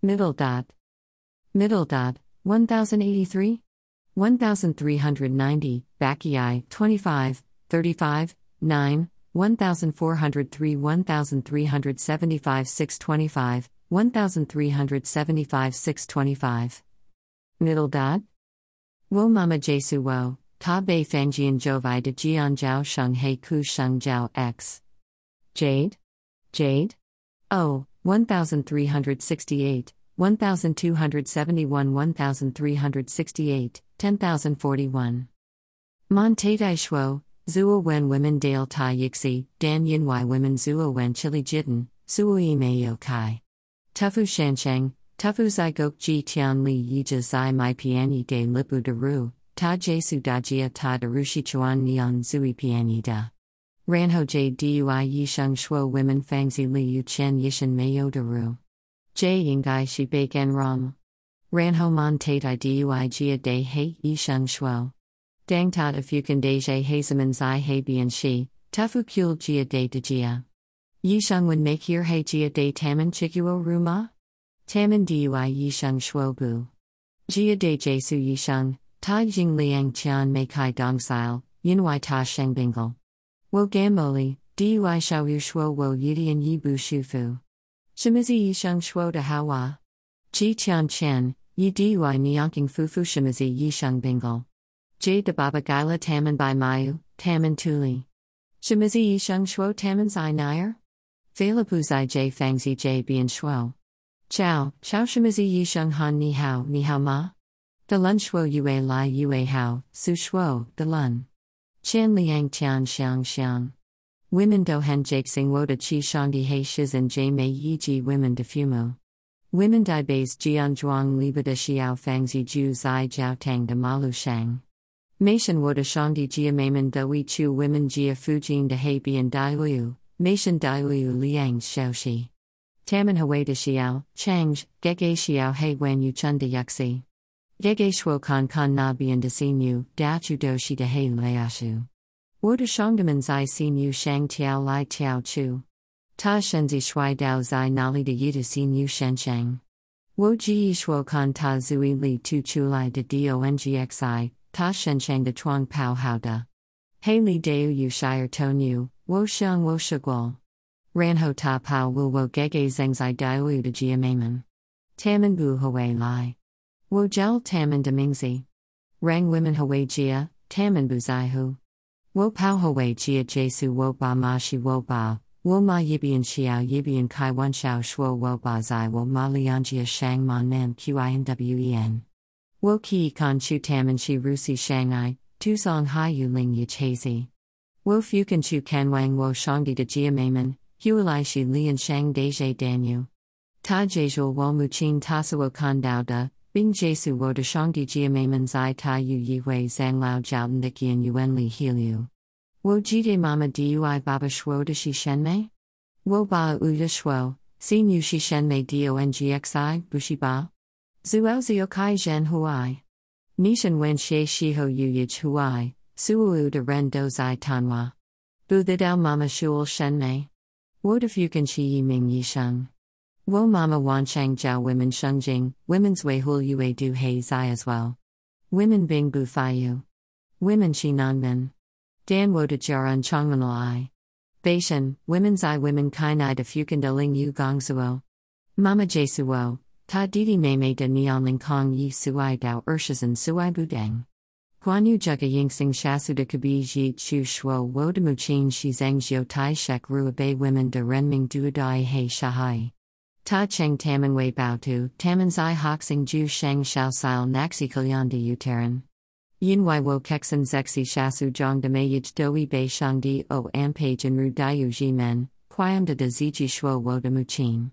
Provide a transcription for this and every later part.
Middle dot. Middle dot, 1083? 1390, Bacchae, 25, 35, 9, 1403, 1375, 625, 1375, 625. Middle dot? Wo mama jesu wo, ta bei fangjian jovai de jian jiao sheng hei ku sheng jiao x. Jade? Jade? Oh, 1368, 1271, 1368, 10041. Montatai Shuo, Zuo Wen Women Dale Tai Yixi, Dan Yinwai Women Zuo Wen Chili Jitten, Suoi Meio Kai. Tufu Shansheng, Tufu Zai Gok Ji Tian Li Yija Zai Mai Piani De Lipu Daru, Ta Jesu Da Jia Ta Darushi Chuan Nian Zui Piani Da. Ranho J Dui Yisheng Shuo Women Fangzi Li Yu Chen Yishan Mayo Daru. J Yingai Shi Bei Gen Rom. Ranho Mon Tate Dui Jia De He Yisheng Shuo. Dang Tat Afukan De Jie Hazeman Zai He Bian Shi, Tufu Kul Jia De De Jia. Yisheng Wen Make Here He Jia De Taman Chikuo Ruma? Taman Dui Yisheng Shuo Bu. Jia De Jesu Yisheng, Tai Jing Liang Qian Mei Kai Dong Sil, Yinwai Ta Sheng Bingle. Wo Gamoli, Dui Shao Yu Shuo Wo Yidian Yibu Shufu. Shimizi Yisheng Shuo De Hawa. Ji Tian Chen, Yi Dui Nianking Fufu Shimizi Yisheng Bingle. J de Baba Gaila Taman Bai Mayu, Taman Tuli. Shimizi Yisheng Shuo Taman Zai Nair? Er? Feilapu Zai J Fangzi J Bien Shuo. Chao, Chao Shimizi Yisheng Han Ni Hao, Ni Hao Ma? De Lun Shuo Yue Lai Yue Hao, Su Shuo, De Lun. Qian Liang Tian Xiang Xiang. Women do hen sing wo de chi shangdi he shizan j mei yi ji women de fumu. Women dai beis jian zhuang liba de xiao fangzi ju zai jiao tang de malu shang. Meishan wo de shangdi jia meimen de wei chu women jia fujin de he bian dai liu, meishan dai liu liang xiao shi. Taman Hawei de Xiao, Changj, Gege Xiao He Wen Yu Chun de Yuxi. Gege Shuo Kan Na Bian de Xin Yu, Da Chu Do Shi de He Leashu. Wo de Shangdaman Zai Xin Yu Shang Tiao Lai Tiao Chu. Ta Shenzi Shui Dao Zai Nali de Yi de Xin Yu Shen Sheng. Wo Ji Shuo Kan Ta Zui Li Tu Chu Lai de Dongxi, Ta Shen Sheng de Chuang Pao Hao Da. He Li Deu Yu Shire er Ton Yu, Wo Sheng Wo Shigual. Ranho Ta Pao Wu Wo Gege zeng Zengzai Daiwu de Jia Meiman. Taman Bu Hawei Lai. Wo Jiao Taman de Mingzi. Rang Women Hawei Jia, Taman Bu Zai Hu. Wo Pao Hawei Jia Jesu Wo Ba Ma Shi Wo Ba. Wo Ma Yibian Xiao Yibian Kai Wan Xiao Shuo Wo Ba Zai Wo Ma Lian Jia Shang Man Nam QINWEN. Wo Ki Kan Chu Taman Shi Rusi Shanghai, Tu Song Hai Yu Ling Yi Chazi. Wo Fukan Chu Kanwang Wo Shangdi de Jia Meiman. Huilai Shi Lian Shang Deje Danu. Ta Jejul Wo Muqin Tasao Kan Dao Da, Bing Jesu Wo De Shangdi Jia Meiman Zai Ta Yu Yi Hui Zhang Lao Jiao Nikian Yuan Li Heliu. Wo Jide Mama Dui Baba Shuo De Shi Shenmei? Wo Ba U De Shuo, Xin Yu Shi Shenmei Dongxi, Bushi Ba? Zuo Zio Kai Zhen Huai. Nishan Wen Xie Shiho Yu Yij Huai, Suwu De Ren Do Zai Tanwa. Bu The Dao Mama Shul Shenmei. Wo de Fukan Shi Yi Ming Yi Sheng. Wo Mama Wan Shang Jiao Women Sheng Jing, Women's Wei Hul Yue Du Hei Zai as well. Women Bing Bu Fai Yu. Women Shi Nanmen. Dan Wo de Jiaran Chongmanal I. Beishan, Women's I Women Kai Nai de Fukan de Ling Yu Gongzuo. Mama Jesuo, Ta Didi Mei Mei de Nian Ling Kong Yi Suai Dao er Urshizan Suai Budeng. Guan Yu Juga Yingsing Shasu de Kabi Ji Chu Shuo Wo de Muqin Shi Zheng Jiu Tai Shek Rua Bei Women de Renming Duodai He Shahai. Ta Cheng Taman Wei Bao Tu, Taman Zai Hoxing Ju Sheng Shao Sil Naxi Kalyan de Utaran. Yin Wai Wo Kexen Zexi Shasu Zhong de Meiyij Doi Bei Shangdi O Am Page and Ru Dayu Ji Men, Quiam de de Ziji Shuo Wo de Muqin.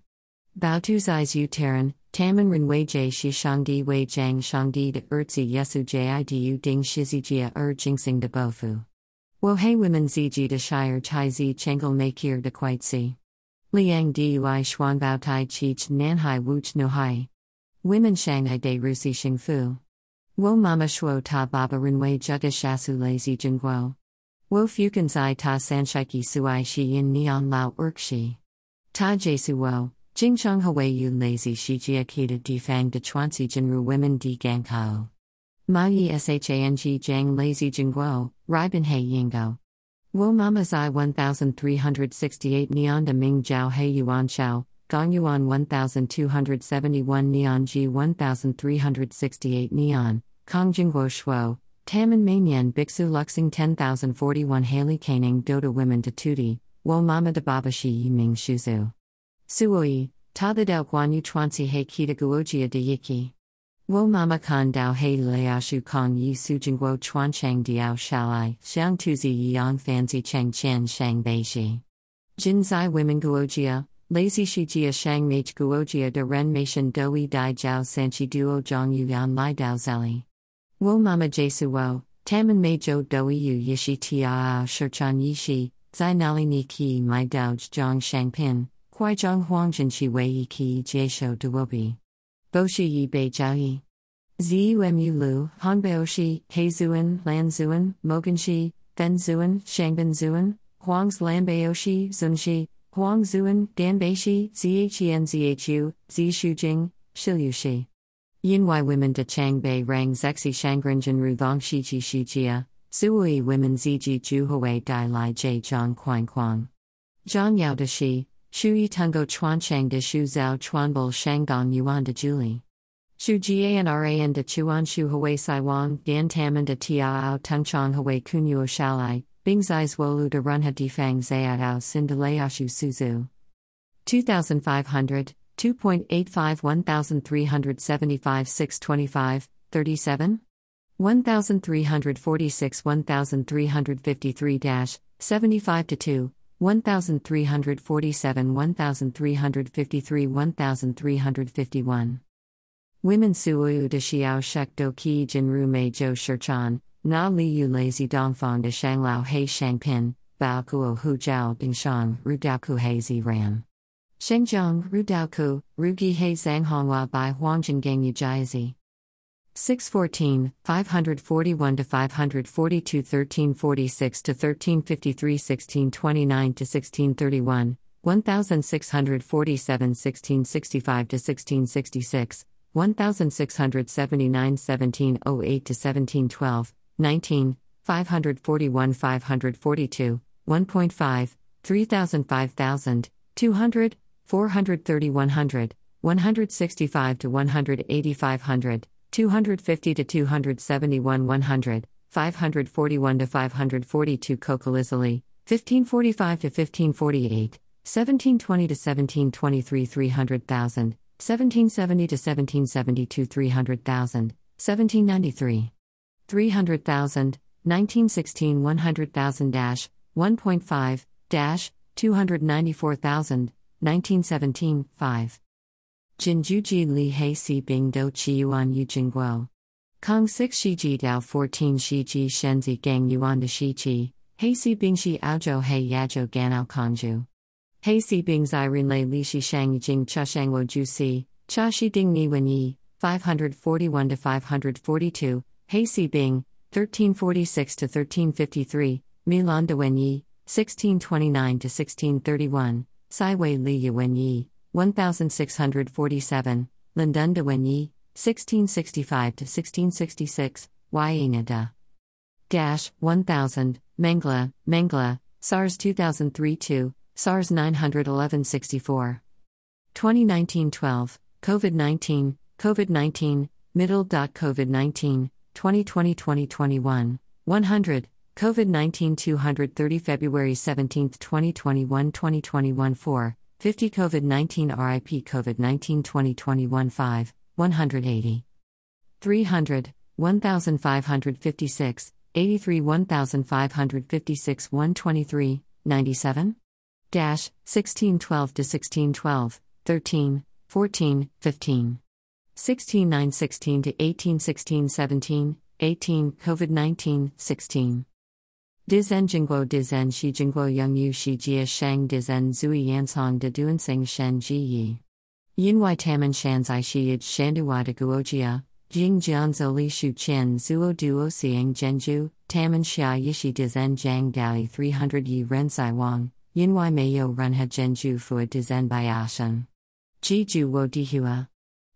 Bao Tu Zai's Utaran, Taman Ren Wei Jie Shi Shangdi Wei Zhang Shangdi de Erzi Yesu Jidu Ding Shizi Jia Er Jingsing de Bofu. Wo Hei Women Ziji de Shire Chai Zi Chengel Makir de Quite Si. Liang Dui Bao Tai Chich Nanhai Wuch No Hai. Women Shanghai de Rusi Xing Fu. Wo Mama Shuo Ta Baba Ren Wei Juga Shasu Lazy Jingguo. Wo Fukan Zai Ta Sanshiki Suai Shi Yin Nian Lao Urkshi. Ta Jesu Wo. Jingshang Hui Yu Lazy Shijia Kita Defang de Chuanzi Jinru Women Di Gang Kao. Ma Yi Shang Jang Lazy Jingguo, Ribin He Yingo. Wo Mama Zai 1368 Neon de Ming Jiao He Yuan Shao, Gong Yuan 1271 Neon Ji 1368 Neon, Kong Jingguo Shuo, Taman Mainyan Bixu Luxing 10041 Haley Caning Dota Women to Tuti, Wo Mama de Babashi Yiming Shuzu. Suoi, Ta the Dao Guan Yu Chuanzi He Kita Guojia de Yiki. Wo Mama Kan Dao He Liaoshu Kong Yi Su Jingguo Chuan Chang Diao Shalai, Xiang Tuzi Yang Fanzi Cheng Qian Shang bei Shi. Jin Zai Women Guojia, Lazy Shijia Shang Mage Guojia de Ren mei Meishan Doi Dai Jiao Sanchi Duo Zhang Yu Yan Lai Dao Zeli. Wo Mama Jesu Wo, Mei Zhou Doi Yu Yishi Tiao Shichan Yishi, Zai Nali Ni Ki Mai Dao Zhang Shang Pin, Kuai Huang Jin Chi Wei Yi Ki Jie Shou Duobi. Boshi Yi Bei Jiao Yi. Ziumu Lu, Hongbeoshi, Heizuan, Lanzuan, Moganshi, Fenzuan, Shangbin Zuan, Huang's Lanbeoshi, Zunshi, Huang Zuan, Danbeishi, Zhen Zhu, Zishujing, Shilyushi. Yinwai women de Changbei Rang Zexi Shangrenjin Rudong Shiji Shijia, Suui women Ziji Juhui Dai Lai Jie Zhang Quang Quang. Zhang Yao de Shi, Shui Tungo Chuan Chang de Shu Zhao Chuanbol Shanggong Yuan de Julie. Shu Jian Ran de Chuan Shu Hui Sai Wang, Dan Taman de Tiao Tung Chong Hui Kunyuo Shalai, Bing Zai Zwolu de Runha Defang Zayatao Sin de Layashu Suzu. 2500, 2.85 1375 625, 37? 1346 1353 75 to 2, 1347 1353 1351. Women suoyu de xiao shek do ki jinru mei zhou shichan, na li yu lazy dongfang de shang shanglao hei shangpin, bao kuo hu jiao bingshang, ru ku hei zi ran. Shengjiang, ru ku, ru gi hei zanghonghua bai huangjin gang yu jiazi. 614, 541 to 542 1346 to 1353 1629 to 1631, 1647 1665 to 1666, 1679 1708 to 1712, 19, 541 542, 1.5, 3000 5000, 200, 430 100, 165 to 180 500, 250 to 271 100, 541 to 542 Kokalizali, 1545 to 1548, 1720 to 1723 300,000, 1770 to 1772 300,000, 1793 300,000, 1916 100,000 dash 1.5 dash 294,000, 1917 5. Jinjuji Li He Si Bing Do Chi Yuan Yu Jingguo. Kong 6 Shi Ji Dao 14 Shi Ji Shenzi Gang Yuan De Shi Ji, He Si Bing Shi Aojo He Yajo Ganao Kongju. He Si Bing Zai Lei Li Shi Shang Jing Cha Shang Wo Ju Si, Cha Shi Ding Ni Wen Yi, 541 to 542, He Si Bing, 1346 to 1353, Milan De Wen Yi, 1629 to 1631, Sai Wei Li Yuen Yi, 1647, Lindun de Wenyi, 1665 to 1666, Yinada. Dash, 1000, Mengla, Mengla, SARS 2003 2, SARS 911 64. 2019 12, COVID 19, COVID 19, middle. COVID 19, 2020 2021, 100, COVID 19 230 February 17, 2021 2021 4, 50 COVID 19 RIP COVID 19 2021 5, 180. 300, 1556, 83 1556 123, 97? Dash, 1612 to 1612, 13, 14, 15. 16 9 16 to 18 16 17, 18, COVID 19, 16. Dizen Jingguo Dizen Shi Jingguo Yang Yu Shi Jia Shang Dizen Zui Yansong De Duansing Shen Ji Yi. Yinwai Taman Shanzai Shi Shanduwa De Guojia, Jing Jian Zoli Shu Chen Zuo Duo Siang Zhenju, Taman Xia Yishi Dizen Jiang Dai 300 Yi Ren Sai Wang, Yinwai Meiyo Runha Zhenju Fua Dizen Bayashan. Ji ju wo di hua.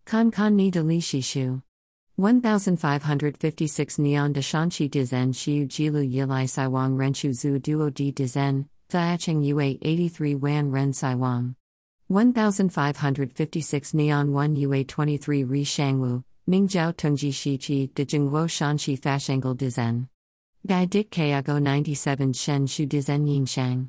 Kan kan ni de li shi shu. 1556 Neon de Shanchi de Zen Jilu Yilai Saiwang Renshu Zu Duo Di de Zen, Thiacheng Yue 83 Wan Ren Saiwang. 1556 Neon 1 Yue 23 Ri Shangwu, Mingjiao Tungji Shichi de Jingwo Shanchi Fashangle de Zen. Gai Dik Kayago 97 Shen Shu de Zen Yingshang.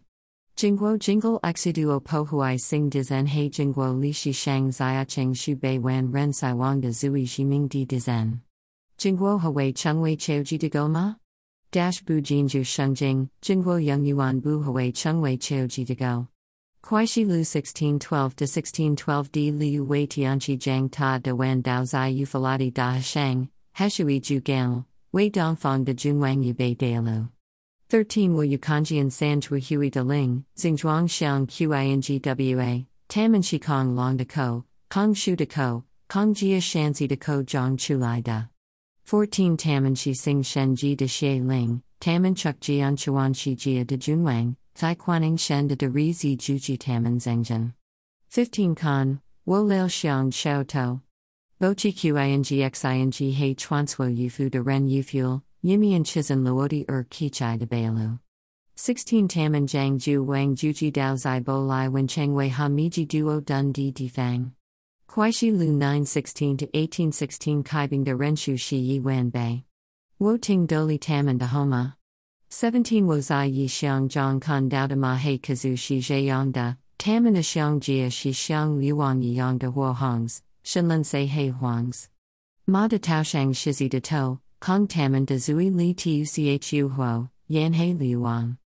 Jingguo Jingle Xiduo Po Huai Sing de Zen He Jingguo Li Shi Shang Zia Cheng Shu Bei Wan Ren Sai Wang de Zui Ming Di de Zen. Jingguo Huawei Chengwei de Goma? Dash Bu Jinju Jing Jingguo Yang Yuan Bu Huawei Chengwei Ji de Go. Kuaishi Lu 1612 to 1612 Di Liu Wei Tianchi Jiang Ta de Wan Dao Zai Yu Faladi Da Shang, Heshui Ju Gang, Wei Dongfang de Junwang Bei Lu. 13 Wu Yukanjian Sanjui Hui De Ling, Xingzhuang Xiang Qingwa, Taman Shi Kong Long De Ko, Kong Shu De Ko, Kong Jia Shanzi De Ko Zhang Chulai Da. 14 Taman Shi Sing Shen Ji De Xie Ling, Taman Chuk Jian Chuan Shi Jia De Junwang, Tai Quaning Shen De De Ri Zi Juji Taman Zengzhen. 15 Kan, Wo Leil Xiang Xiao To. Bochi Qingxing He Chuansuo Yufu De Ren Yufuel, Yimi and Chizan Luodi Er Kichai de Bailu. 16 Taman Jiang Ju Wang Juji Dao Zai Bo Lai Wen Cheng Wei Ha Miji Duo Dun Di Di Fang. Kuaishi Lu 916 to 1816 Kaibing de Renshu Shi Yi Wan Bei. Wo Ting Doli Taman de Homa. 17 Wo Zai Yi Xiang Zhang Kan Dao de Ma He Kazu Shi Zhe Yang Da, Taman de Xiang Jia Shi Xiang Liu Wang Yi Yang de Huo Hongs, Shenlin Se He Huangs. Ma de Tao Shang Shizi de To, Kong Taman de Zui Li Tuchu Huo, Yan He Liu Wang.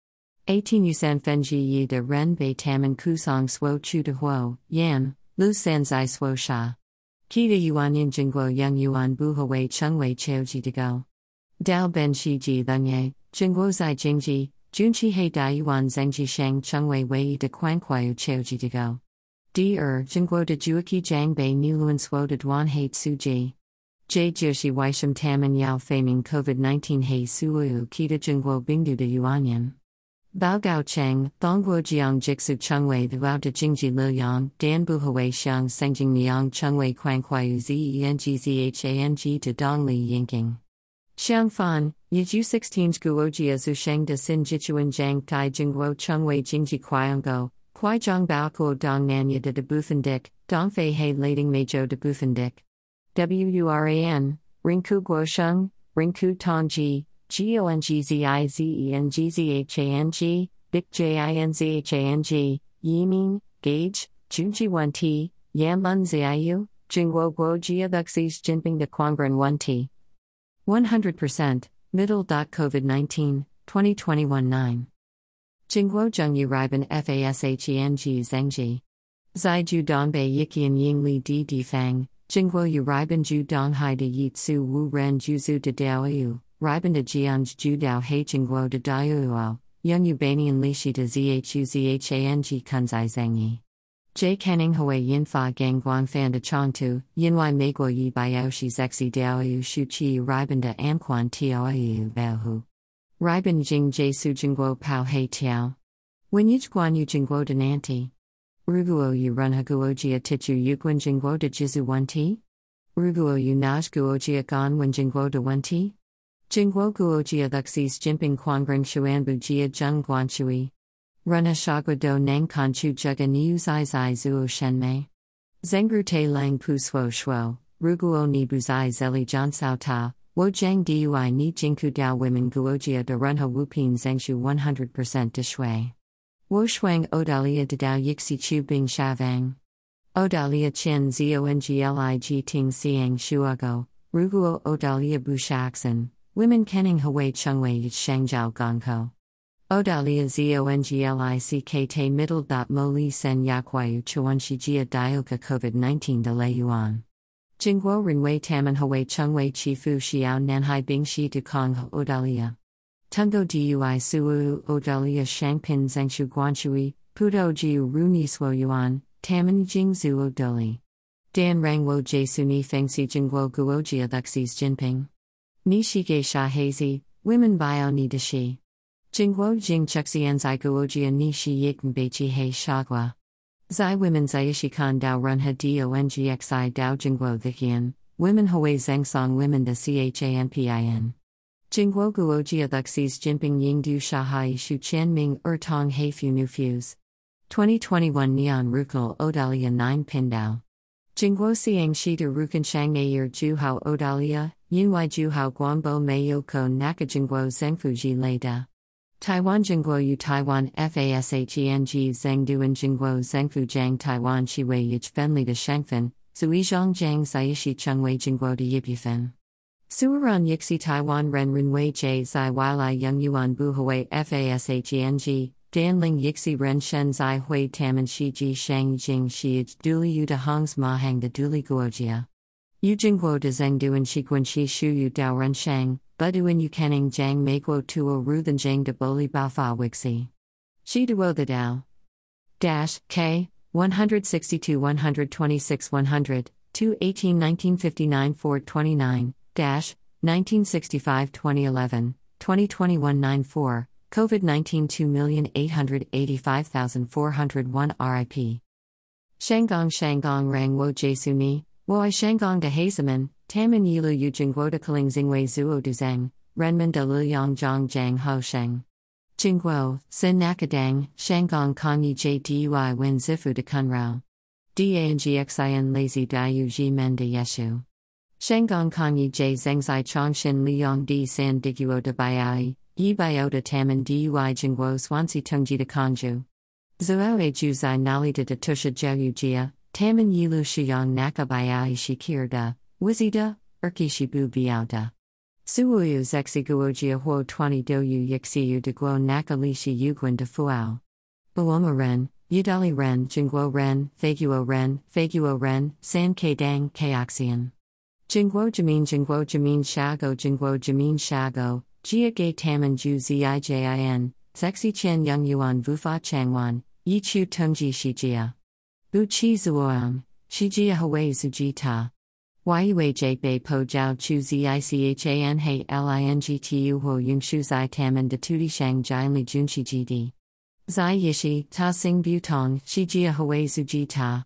18 Yusan Fenji Yi de Ren Bei Taman Kusong Suo Chu de Huo, Yan, Lu San Zai Suo Sha. De Yuan Yin Jingguo Yang Yuan Bu Wei Chung Wei Cheo Ji de Go. Dao Ben Shi Ji Ye, Jingguo Zai Jingji, Junchi He Da Yuan Zengji Sheng Chung Wei Wei de Quang Kuayu Cheo Ji de Go. Di Er Jingguo de Juaki Jiang Bei Niluan Suo de Duan He Tsu Ji. J. Joshi Waisham Taman Yao Faming COVID 19 Hei Suwu Kita Jingguo Bingdu de Yuanyan. Bao Gao Cheng, Thongguo Jiang Jixu Chengwei The Wao de Jingji Yang, Dan Bu Hui Xiang Sengjing Niang Chengwei Quang Kuayu Zengzhang to Dong Li Yinking. Xiang Fan, Yiju 16 Guojia Sheng de Sin Jichuan Jiang Tai Jingguo Chengwei Jingji Kuayango, Kuai Zhang Bao Kuo Dong Nanya de de Bufendik, Dong Fei Hei Lading Meijo de Bufendik. WURAN, Rinku Guosheng, Rinku Tongji, GONGZIZENGZHANG, Dik JINZHANG, Yiming, Gage, Junji 1T, Yanlun Ziayu, Jingguo Guo Jiabuxis Jinping de Quangren 1T. 100%, middle. COVID 19, 2021 9. Jingguo Zhengyu Riban FASHENG Zhengji. Zaiju Dongbei Yiqian Yingli Di Di Fang. Jingguo yu riban ju donghai de yi tsu wu ren juzu de dao yu, riban de jianj ju dao he jingguo de dao yuo, yung yu banian lishi de zhu zhang kunzai zhengyi. J. Kenning Hui Yin Fa Gang Guang Fan de Chongtu, Yinwai Meiguo Yi Biao Shi Zexi Yu Shu Chi Riban de Amquan Tiao Yu Bao Hu. Riban Jing J Su Jingguo Pao He Tiao. Wen Winyich Guan Yu Jingguo de Nanti. Ruguo yu run jia tichu yuguan jingguo de jizu 1 Ruguo yu naj jia gan wen jingguo de 1 t? Jingguo jia luxis jimping quangring xuanbu jia zheng guanshui. Run shagua do nang kan chu juga niu zai zai zuo shenmei. Zengru te lang pu suo shuo, ruguo ni buzai zeli jan sao ta, wo jiang dui ni jingku dao women guojia de runha wupin zengshu 100% de shui. Wo shuang odalia de dao yixi chu bing shavang. Odalia chen zonglig ting siang shuago, ruguo odalia bu shaksen, women kenning hawaii chungwei shangjiao gongko. Odalia zonglik te middle dot mo li sen yakwayu chuan shijia dioka COVID 19 de le yuan. Jingguo rinwei taman hawaii chungwei chifu xiao nanhai bing shi du kong odalia. Tungo Dui Suwu Odalia Shangpin Zengshu Guanshui, Pudo Jiu Runi Suo Yuan, Jing Zuo Doli. Dan Rangwo Jesuni Fengsi Jingguo Guojia Luxis Jinping. Nishige Sha Hazy, Women Bio Ni Dashi. Jingguo Jing Chuxianzai Guojia Nishi Yikn Beichi He Shagwa. Zai women Zaishi Khan Dao Run Ha Dongxi Dao Jingguo Thikian, women Hui Song women de Chanpin. Jingguo Guo Jia Thuxis Jinping Ying Du Shahai Shu Qian Ming Tong He Fu Nu Fuse. 2021 Neon Ruknal Odalia 9 Pindao. Jingguo Siang Shi Du Rukan Shang Nair Ju Hao Odalia, Yinwai Ju Hao Guanbo Meio Ko Naka Jingguo Zengfu Ji Leida. Taiwan Jingguo Yu Taiwan FASHENG Zeng Duan Jingguo Zengfu Jiang Taiwan Shi Wei Yich Fenli de Shengfen, Zuizhong Jiang Zaishi Chengwei Jingguo de Yipifen. Suaran Yixi Taiwan Ren Renwei Jie Zai Weilai Yung Yuan Bu Hui FASHENG, Danling Yixi Ren Shen Zai Hui Taman Shi Ji Shang Jing Shi Duli Yu de Hongs Ma Hang de Duli Guojia. Yu Jingguo de Zeng Duan Shi Guan Shi Shu Yu Dao Ren Shang. Buduin Yukening Jang Meguo Tuo Ruthan Jang de Boli Bafa Wixi. Shi Duo the Dao. Dash, K, 162 126 100, 2 18 1959 4 29, Dash, 1965 2011, 2021 94, COVID 19 2,885,401 RIP. Shanggong Shanggong Rang Wo Jesu Ni, Wo I Shanggong de Hazeman, Taman Yilu Yujing Guodakaling Zingwei Zuo Duzang, Renmin de Liyang Zhang Jiang Ho Sheng. Jingguo, Sin Nakadang, Shanggong Kong Yi J Dui Wen Zifu de Kunrao. Dangxin Lazy Diu Ji Men de Yeshu. Shanggong Kong Yi J Zengzai Chongshin Liyong Di San Diguo de Bayai, Yi Bio de Taman Dui Jingguo Swansea Tungji de Kongju. Zuo E Ju Zai Nali de Tusha Jiao Jia, Taman Yilu Shiyang Naka Bayai Shikir da. Wizida, Urkishibu er Biauda. Suuyu Zexi Guojia Huo 20 Doyu Yixiu de Guo Nakalishi Yuguan de Fuao. Buoma Ren, Ren, Jingguo Ren, Faguo Ren, Faguo Ren, San Dang Kaoxian. Jingguo Jamin Jingguo Jamin Shago Jingguo Jamin Shago, Jia Gay Taman Ju Zijin, Zexi Chen Yang Yuan Vufa Changwan, Yichu Tungji Shijia. Bu Chi Shijia Hawaii Zujita. Wai Yue J Bei Po Jiao Chu Zichan He Lingtu Ho Yung Shu Zai Taman De Tudi Shang Li Junshi Gd. Zai Yishi, Ta Sing Bu Tong, Shi Jia Hui Zu Ji Ta.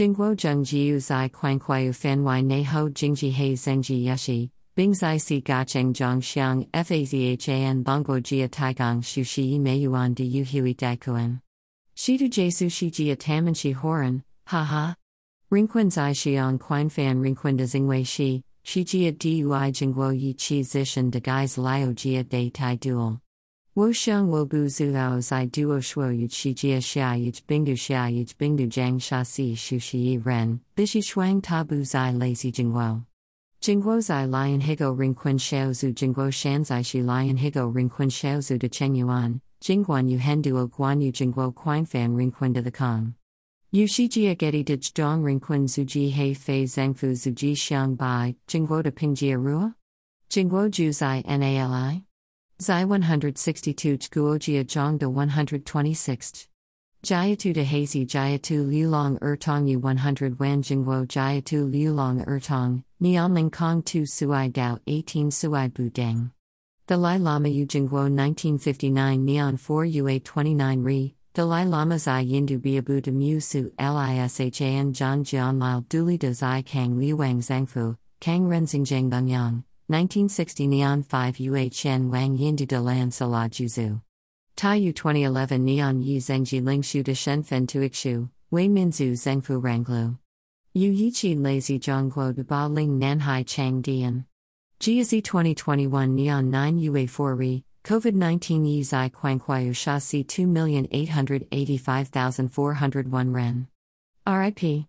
Jingguo Zheng Jiu Zai Quang Kuai Fan Wai Ne Ho Jingji He Zengji Yashi, Bing Zai Si Gacheng Zhang Xiang Fazhan Bongo Jia Taigang Shu Shi Meiyuan De Yu Hui Daikuan. Shidu Jesu Shi Jia Taman Shi Horan, Ha Ha. Ringquan zai xiang quan fan ringquan de zingwei shi, shi jia dui jingguo yi chi zishan de guise liao jia de tai duel. Wo xiang wo bu zulao zai duo shuo yu chi jia xia yu bingdu xia yu bingdu jang sha si shu shi ren, bishi shuang ta bu zai lazy jingguo. Jingguo zai lion higo ringquan xiao zu jingguo shan zai shi lion higo ringquan xiao zu de cheng yuan, jingguan yu hen duo guan yu jingguo quan fan ringquan de the kong. Yushijia Getty Dij Dong Ringquin Zuji He Fei Zhengfu Zuji Xiang Bai, Jingguo de Pingjia Rua? Jingguo Ju Zai Nali? Zai 162 Chguojia Zhong 126. Jiatu de Hazy Jiatu Liulong Ertong Yu 100 Wan Jingguo Jiatu Liulong Ertong, Nianling Kong 2 Suai Dao 18 Suai Bu Deng. Dalai Lama Yu Jingguo 1959 Neon 4 Ua 29 Ri, The Dalai Lama Zai Yindu Biabu de Mu Su Lishan Zhan Jian Lal Duli de Zai Kang Liuang Zhangfu, Kang Renzing Zhang Bungyang, 1960 Neon 5 Ua Chen Wang Yindu de Lan Sala Juzu. Taiyu 2011 Neon Yi Zhengji Lingshu de Shenfen Tuikshu, Wei Minzu Zhengfu Ranglu. Yu Yiqi Lazy Zhongguo de Ba Ling Nanhai Chang Dian. GZ 2021 Neon 9 Ua 4 Ri, COVID 19 Yi Zai Quangquayu Sha Si 2,885,401 Ren. RIP.